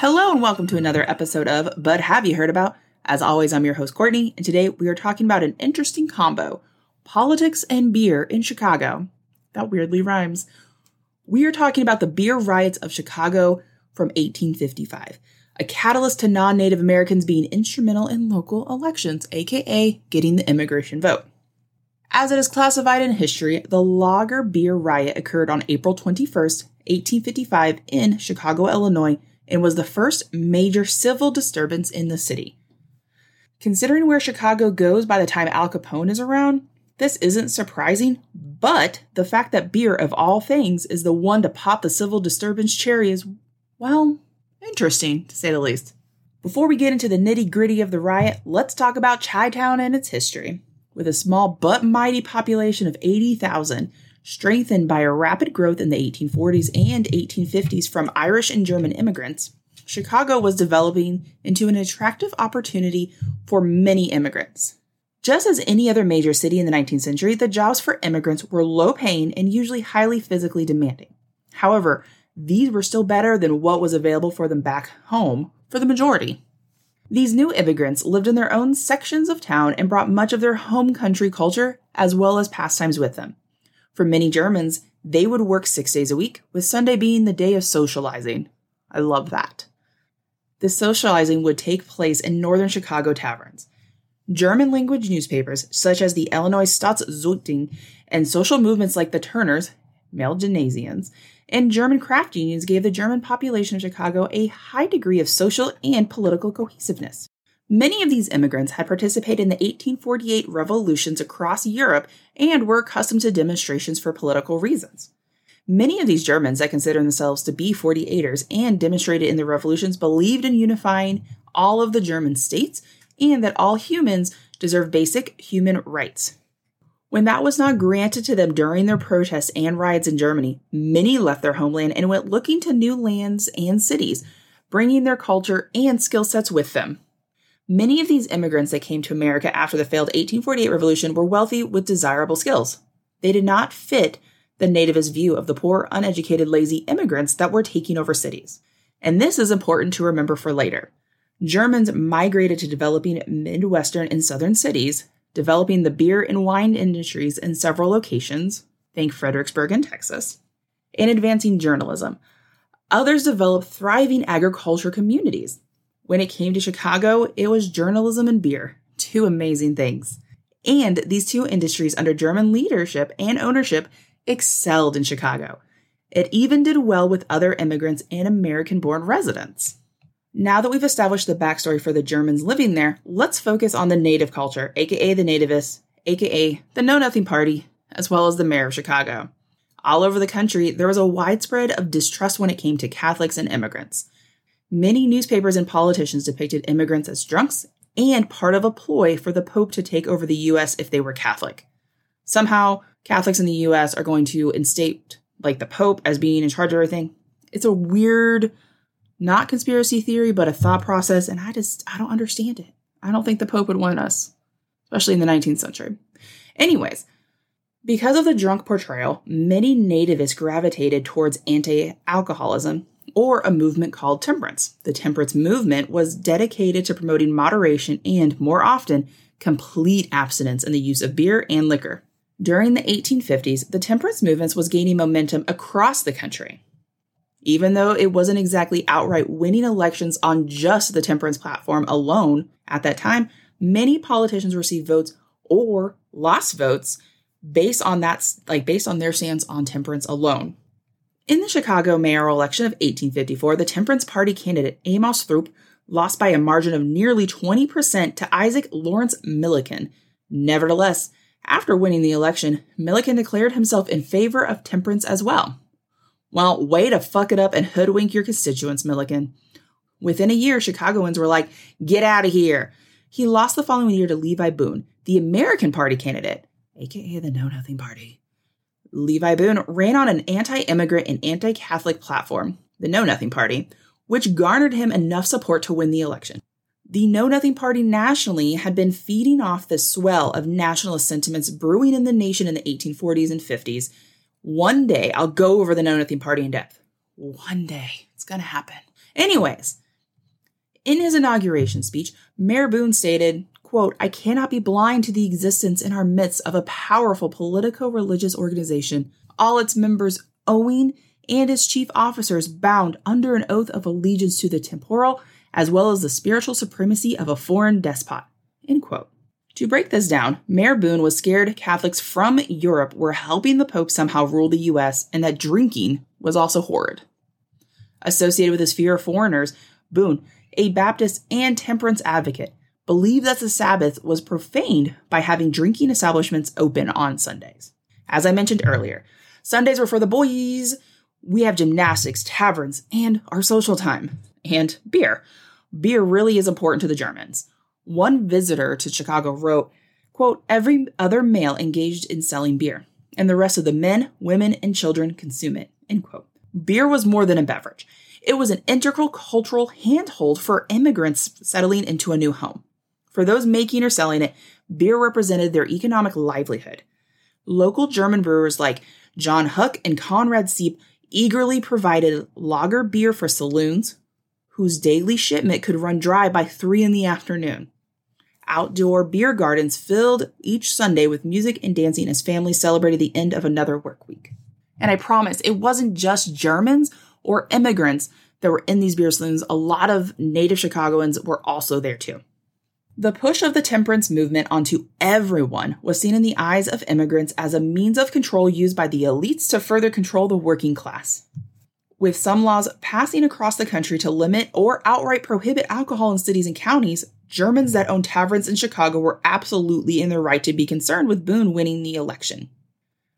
Hello and welcome to another episode of But Have You Heard About? As always, I'm your host, Courtney, and today we are talking about an interesting combo politics and beer in Chicago. That weirdly rhymes. We are talking about the beer riots of Chicago from 1855, a catalyst to non Native Americans being instrumental in local elections, aka getting the immigration vote. As it is classified in history, the Lager Beer Riot occurred on April 21st, 1855, in Chicago, Illinois, and was the first major civil disturbance in the city. Considering where Chicago goes by the time Al Capone is around, this isn't surprising, but the fact that beer, of all things, is the one to pop the civil disturbance cherry is, well, interesting, to say the least. Before we get into the nitty gritty of the riot, let's talk about Chi Town and its history. With a small but mighty population of 80,000, strengthened by a rapid growth in the 1840s and 1850s from Irish and German immigrants, Chicago was developing into an attractive opportunity for many immigrants. Just as any other major city in the 19th century, the jobs for immigrants were low paying and usually highly physically demanding. However, these were still better than what was available for them back home for the majority. These new immigrants lived in their own sections of town and brought much of their home country culture as well as pastimes with them. For many Germans, they would work six days a week, with Sunday being the day of socializing. I love that. The socializing would take place in northern Chicago taverns. German language newspapers, such as the Illinois Staatszeitung, and social movements like the Turners, male gymnasians, and German craft unions gave the German population of Chicago a high degree of social and political cohesiveness. Many of these immigrants had participated in the 1848 revolutions across Europe and were accustomed to demonstrations for political reasons. Many of these Germans that considered themselves to be 48ers and demonstrated in the revolutions believed in unifying all of the German states and that all humans deserve basic human rights. When that was not granted to them during their protests and riots in Germany, many left their homeland and went looking to new lands and cities, bringing their culture and skill sets with them. Many of these immigrants that came to America after the failed 1848 revolution were wealthy with desirable skills. They did not fit the nativist view of the poor, uneducated, lazy immigrants that were taking over cities. And this is important to remember for later. Germans migrated to developing Midwestern and Southern cities, developing the beer and wine industries in several locations, think Fredericksburg in Texas, and advancing journalism. Others developed thriving agriculture communities. When it came to Chicago, it was journalism and beer, two amazing things. And these two industries, under German leadership and ownership, excelled in Chicago. It even did well with other immigrants and American born residents. Now that we've established the backstory for the Germans living there, let's focus on the native culture, aka the nativists, aka the Know Nothing Party, as well as the mayor of Chicago. All over the country, there was a widespread of distrust when it came to Catholics and immigrants. Many newspapers and politicians depicted immigrants as drunks and part of a ploy for the Pope to take over the US if they were Catholic. Somehow, Catholics in the US are going to instate like the Pope as being in charge of everything. It's a weird not conspiracy theory, but a thought process. And I just, I don't understand it. I don't think the Pope would want us, especially in the 19th century. Anyways, because of the drunk portrayal, many nativists gravitated towards anti alcoholism or a movement called temperance. The temperance movement was dedicated to promoting moderation and, more often, complete abstinence in the use of beer and liquor. During the 1850s, the temperance movement was gaining momentum across the country. Even though it wasn't exactly outright winning elections on just the temperance platform alone at that time, many politicians received votes or lost votes based on that like based on their stance on temperance alone. In the Chicago mayoral election of 1854, the Temperance Party candidate Amos Throop lost by a margin of nearly 20% to Isaac Lawrence Milliken. Nevertheless, after winning the election, Milliken declared himself in favor of temperance as well. Well, way to fuck it up and hoodwink your constituents, Milliken. Within a year, Chicagoans were like, get out of here. He lost the following year to Levi Boone, the American Party candidate, aka the Know Nothing Party. Levi Boone ran on an anti immigrant and anti Catholic platform, the Know Nothing Party, which garnered him enough support to win the election. The Know Nothing Party nationally had been feeding off the swell of nationalist sentiments brewing in the nation in the 1840s and 50s one day I'll go over the Know Nothing Party in depth. One day. It's going to happen. Anyways, In his inauguration speech, Mayor Boone stated, quote, I cannot be blind to the existence in our midst of a powerful politico religious organization, all its members owing and its chief officers bound under an oath of allegiance to the temporal as well as the spiritual supremacy of a foreign despot. End quote. To break this down, Mayor Boone was scared Catholics from Europe were helping the Pope somehow rule the US and that drinking was also horrid. Associated with his fear of foreigners, Boone, a Baptist and temperance advocate, believed that the Sabbath was profaned by having drinking establishments open on Sundays. As I mentioned earlier, Sundays were for the boys. We have gymnastics, taverns, and our social time. And beer. Beer really is important to the Germans. One visitor to Chicago wrote, quote, every other male engaged in selling beer, and the rest of the men, women, and children consume it, end quote. Beer was more than a beverage. It was an integral cultural handhold for immigrants settling into a new home. For those making or selling it, beer represented their economic livelihood. Local German brewers like John Huck and Conrad Seipp eagerly provided lager beer for saloons, whose daily shipment could run dry by three in the afternoon. Outdoor beer gardens filled each Sunday with music and dancing as families celebrated the end of another work week. And I promise, it wasn't just Germans or immigrants that were in these beer saloons. A lot of native Chicagoans were also there too. The push of the temperance movement onto everyone was seen in the eyes of immigrants as a means of control used by the elites to further control the working class. With some laws passing across the country to limit or outright prohibit alcohol in cities and counties, Germans that owned taverns in Chicago were absolutely in their right to be concerned with Boone winning the election.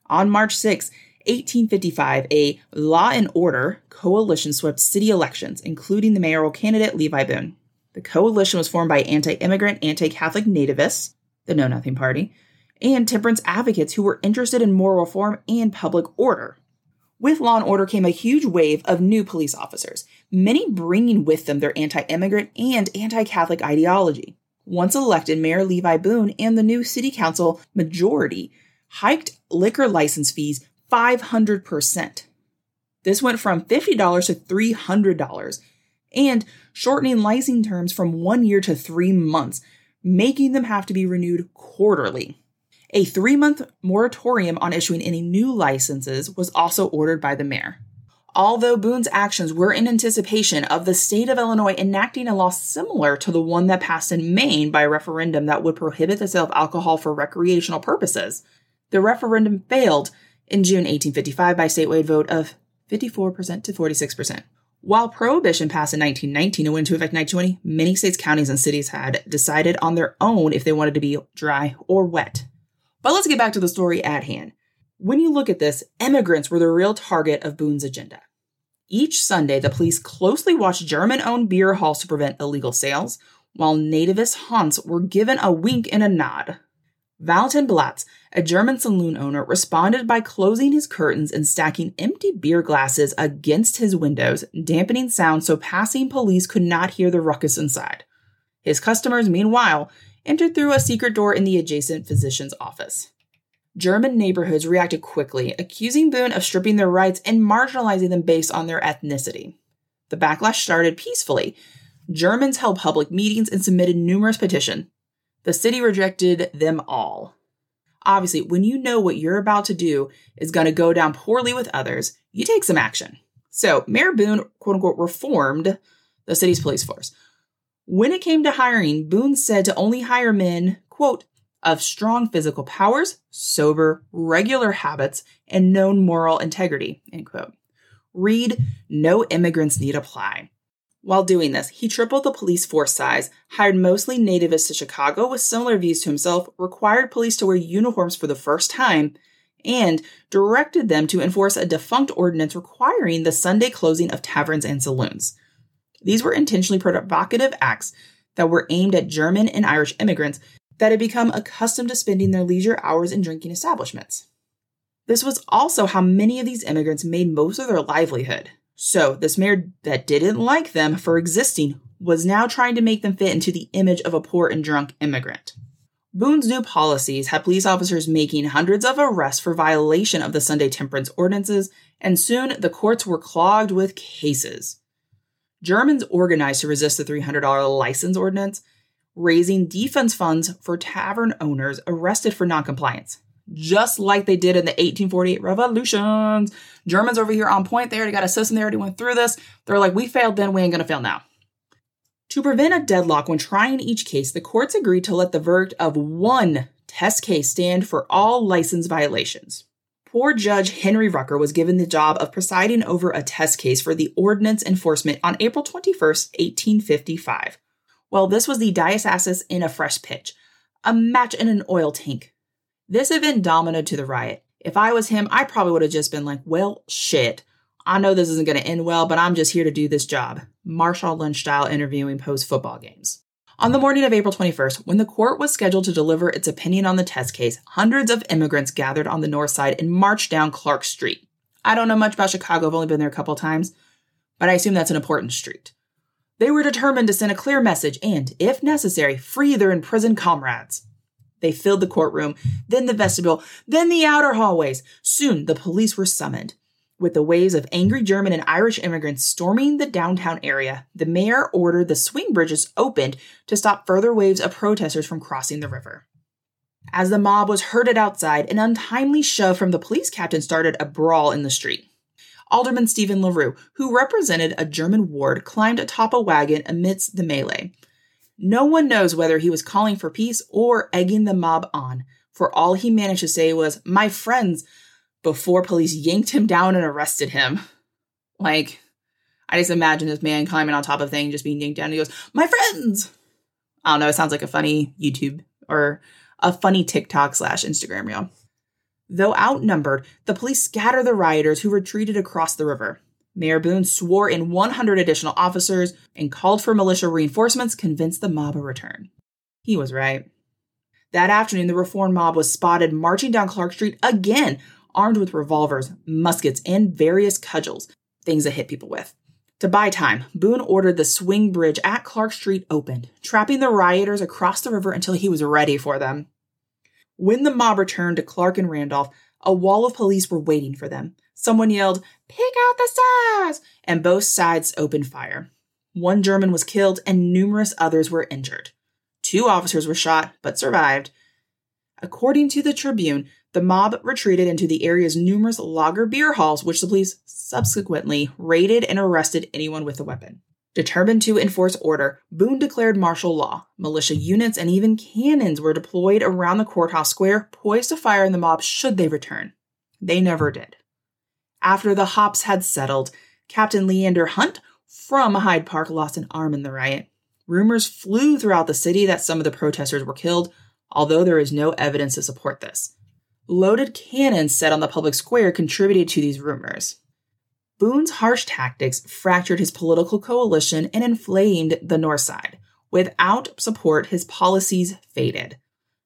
On March 6, 1855, a law and order coalition swept city elections, including the mayoral candidate Levi Boone. The coalition was formed by anti immigrant, anti Catholic nativists, the Know Nothing Party, and temperance advocates who were interested in moral reform and public order. With law and order came a huge wave of new police officers, many bringing with them their anti immigrant and anti Catholic ideology. Once elected, Mayor Levi Boone and the new city council majority hiked liquor license fees 500%. This went from $50 to $300, and shortening licensing terms from one year to three months, making them have to be renewed quarterly. A three month moratorium on issuing any new licenses was also ordered by the mayor. Although Boone's actions were in anticipation of the state of Illinois enacting a law similar to the one that passed in Maine by referendum that would prohibit the sale of alcohol for recreational purposes, the referendum failed in June 1855 by statewide vote of 54% to 46%. While prohibition passed in 1919 and went into effect in 1920, many states, counties, and cities had decided on their own if they wanted to be dry or wet. But let's get back to the story at hand. When you look at this, immigrants were the real target of Boone's agenda. Each Sunday, the police closely watched German owned beer halls to prevent illegal sales, while nativist haunts were given a wink and a nod. Valentin Blatz, a German saloon owner, responded by closing his curtains and stacking empty beer glasses against his windows, dampening sound so passing police could not hear the ruckus inside. His customers, meanwhile, entered through a secret door in the adjacent physician's office. German neighborhoods reacted quickly, accusing Boone of stripping their rights and marginalizing them based on their ethnicity. The backlash started peacefully. Germans held public meetings and submitted numerous petitions, the city rejected them all. Obviously, when you know what you're about to do is going to go down poorly with others, you take some action. So, Mayor Boone, quote unquote, reformed the city's police force. When it came to hiring, Boone said to only hire men, quote, of strong physical powers, sober, regular habits, and known moral integrity, end quote. Read, no immigrants need apply. While doing this, he tripled the police force size, hired mostly nativists to Chicago with similar views to himself, required police to wear uniforms for the first time, and directed them to enforce a defunct ordinance requiring the Sunday closing of taverns and saloons. These were intentionally provocative acts that were aimed at German and Irish immigrants that had become accustomed to spending their leisure hours in drinking establishments. This was also how many of these immigrants made most of their livelihood. So, this mayor that didn't like them for existing was now trying to make them fit into the image of a poor and drunk immigrant. Boone's new policies had police officers making hundreds of arrests for violation of the Sunday temperance ordinances, and soon the courts were clogged with cases. Germans organized to resist the $300 license ordinance, raising defense funds for tavern owners arrested for noncompliance, just like they did in the 1848 revolutions. Germans over here on point, they already got a system, they already went through this. They're like, we failed then, we ain't gonna fail now. To prevent a deadlock when trying each case, the courts agreed to let the verdict of one test case stand for all license violations. Poor Judge Henry Rucker was given the job of presiding over a test case for the ordinance enforcement on April 21, 1855. Well, this was the Dies Asses in a fresh pitch, a match in an oil tank. This event dominated to the riot. If I was him, I probably would have just been like, well, shit. I know this isn't going to end well, but I'm just here to do this job. Marshawn Lynch style interviewing post football games. On the morning of April 21st, when the court was scheduled to deliver its opinion on the test case, hundreds of immigrants gathered on the north side and marched down Clark Street. I don't know much about Chicago, I've only been there a couple times, but I assume that's an important street. They were determined to send a clear message and, if necessary, free their imprisoned comrades. They filled the courtroom, then the vestibule, then the outer hallways. Soon the police were summoned. With the waves of angry German and Irish immigrants storming the downtown area, the mayor ordered the swing bridges opened to stop further waves of protesters from crossing the river. As the mob was herded outside, an untimely shove from the police captain started a brawl in the street. Alderman Stephen LaRue, who represented a German ward, climbed atop a wagon amidst the melee. No one knows whether he was calling for peace or egging the mob on, for all he managed to say was, My friends, before police yanked him down and arrested him. Like, I just imagine this man climbing on top of thing, just being yanked down. And he goes, "My friends." I don't know. It sounds like a funny YouTube or a funny TikTok slash Instagram reel. Though outnumbered, the police scatter the rioters who retreated across the river. Mayor Boone swore in 100 additional officers and called for militia reinforcements, convinced the mob a return. He was right. That afternoon, the reform mob was spotted marching down Clark Street again, armed with revolvers, muskets, and various cudgels, things that hit people with. To buy time, Boone ordered the swing bridge at Clark Street opened, trapping the rioters across the river until he was ready for them. When the mob returned to Clark and Randolph, a wall of police were waiting for them. Someone yelled, Pick out the stars! And both sides opened fire. One German was killed and numerous others were injured. Two officers were shot but survived. According to the Tribune, the mob retreated into the area's numerous lager beer halls, which the police subsequently raided and arrested anyone with a weapon. Determined to enforce order, Boone declared martial law. Militia units and even cannons were deployed around the courthouse square, poised to fire on the mob should they return. They never did. After the hops had settled, Captain Leander Hunt from Hyde Park lost an arm in the riot. Rumors flew throughout the city that some of the protesters were killed, although there is no evidence to support this. Loaded cannons set on the public square contributed to these rumors. Boone's harsh tactics fractured his political coalition and inflamed the North Side. Without support, his policies faded.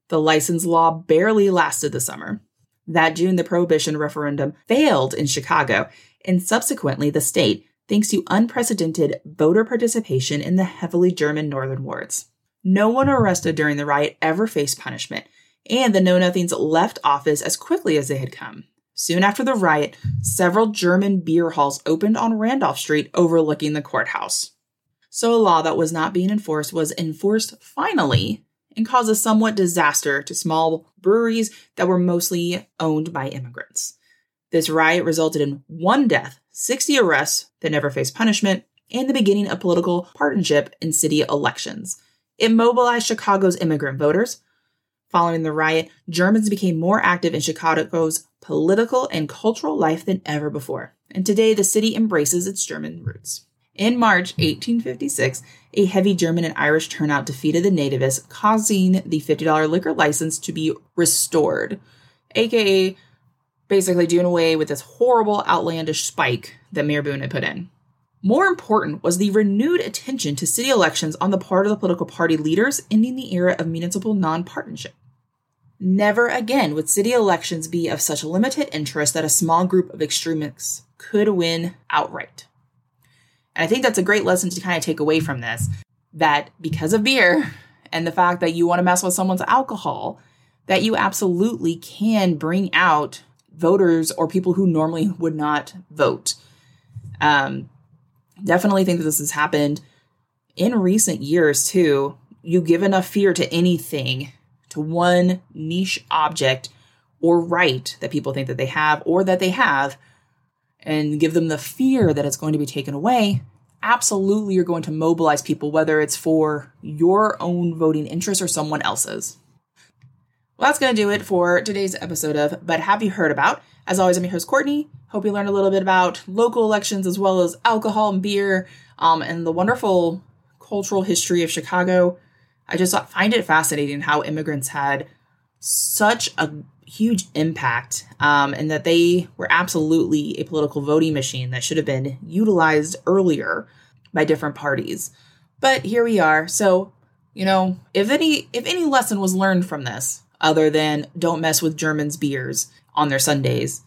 The license law barely lasted the summer. That June, the prohibition referendum failed in Chicago, and subsequently the state, thanks to unprecedented voter participation in the heavily German northern wards. No one arrested during the riot ever faced punishment, and the Know Nothings left office as quickly as they had come. Soon after the riot, several German beer halls opened on Randolph Street overlooking the courthouse. So a law that was not being enforced was enforced finally and caused a somewhat disaster to small breweries that were mostly owned by immigrants. This riot resulted in one death, 60 arrests that never faced punishment, and the beginning of political partisanship in city elections. It mobilized Chicago's immigrant voters, Following the riot, Germans became more active in Chicago's political and cultural life than ever before, and today the city embraces its German roots. In March 1856, a heavy German and Irish turnout defeated the nativists, causing the $50 liquor license to be restored, aka basically doing away with this horrible, outlandish spike that Mayor Boone had put in. More important was the renewed attention to city elections on the part of the political party leaders, ending the era of municipal nonpartisanship. Never again would city elections be of such limited interest that a small group of extremists could win outright. And I think that's a great lesson to kind of take away from this that because of beer and the fact that you want to mess with someone's alcohol, that you absolutely can bring out voters or people who normally would not vote. Um, Definitely think that this has happened in recent years too. You give enough fear to anything, to one niche object or right that people think that they have or that they have, and give them the fear that it's going to be taken away, absolutely you're going to mobilize people, whether it's for your own voting interest or someone else's. Well, that's going to do it for today's episode of But Have You Heard About? As always, I'm your host, Courtney. Hope you learned a little bit about local elections as well as alcohol and beer um, and the wonderful cultural history of Chicago. I just find it fascinating how immigrants had such a huge impact um, and that they were absolutely a political voting machine that should have been utilized earlier by different parties. But here we are. So, you know, if any if any lesson was learned from this, other than don't mess with Germans' beers on their Sundays,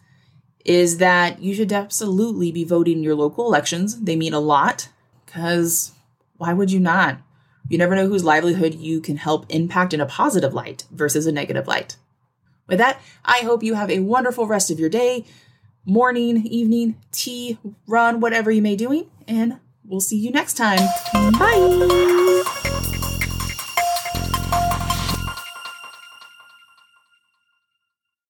is that you should absolutely be voting in your local elections. They mean a lot because why would you not? You never know whose livelihood you can help impact in a positive light versus a negative light. With that, I hope you have a wonderful rest of your day, morning, evening, tea, run, whatever you may be doing, and we'll see you next time. Bye.